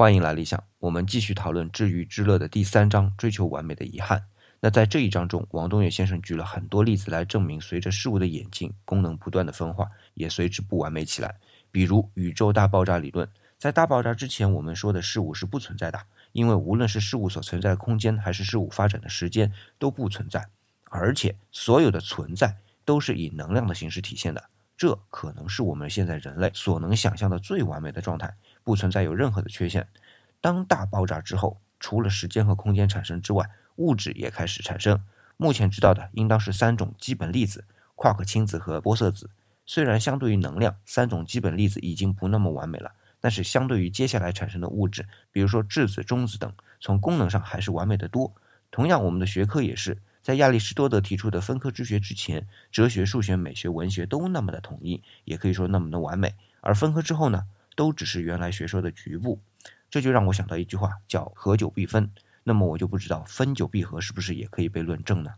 欢迎来理想，我们继续讨论治愈之乐的第三章：追求完美的遗憾。那在这一章中，王东岳先生举了很多例子来证明，随着事物的演进，功能不断的分化，也随之不完美起来。比如宇宙大爆炸理论，在大爆炸之前，我们说的事物是不存在的，因为无论是事物所存在的空间，还是事物发展的时间都不存在，而且所有的存在都是以能量的形式体现的。这可能是我们现在人类所能想象的最完美的状态。不存在有任何的缺陷。当大爆炸之后，除了时间和空间产生之外，物质也开始产生。目前知道的应当是三种基本粒子：夸克氢子和玻色子。虽然相对于能量，三种基本粒子已经不那么完美了，但是相对于接下来产生的物质，比如说质子、中子等，从功能上还是完美的多。同样，我们的学科也是在亚里士多德提出的分科之学之前，哲学、数学、美学、文学都那么的统一，也可以说那么的完美。而分科之后呢？都只是原来学说的局部，这就让我想到一句话，叫合久必分。那么我就不知道分久必合是不是也可以被论证呢？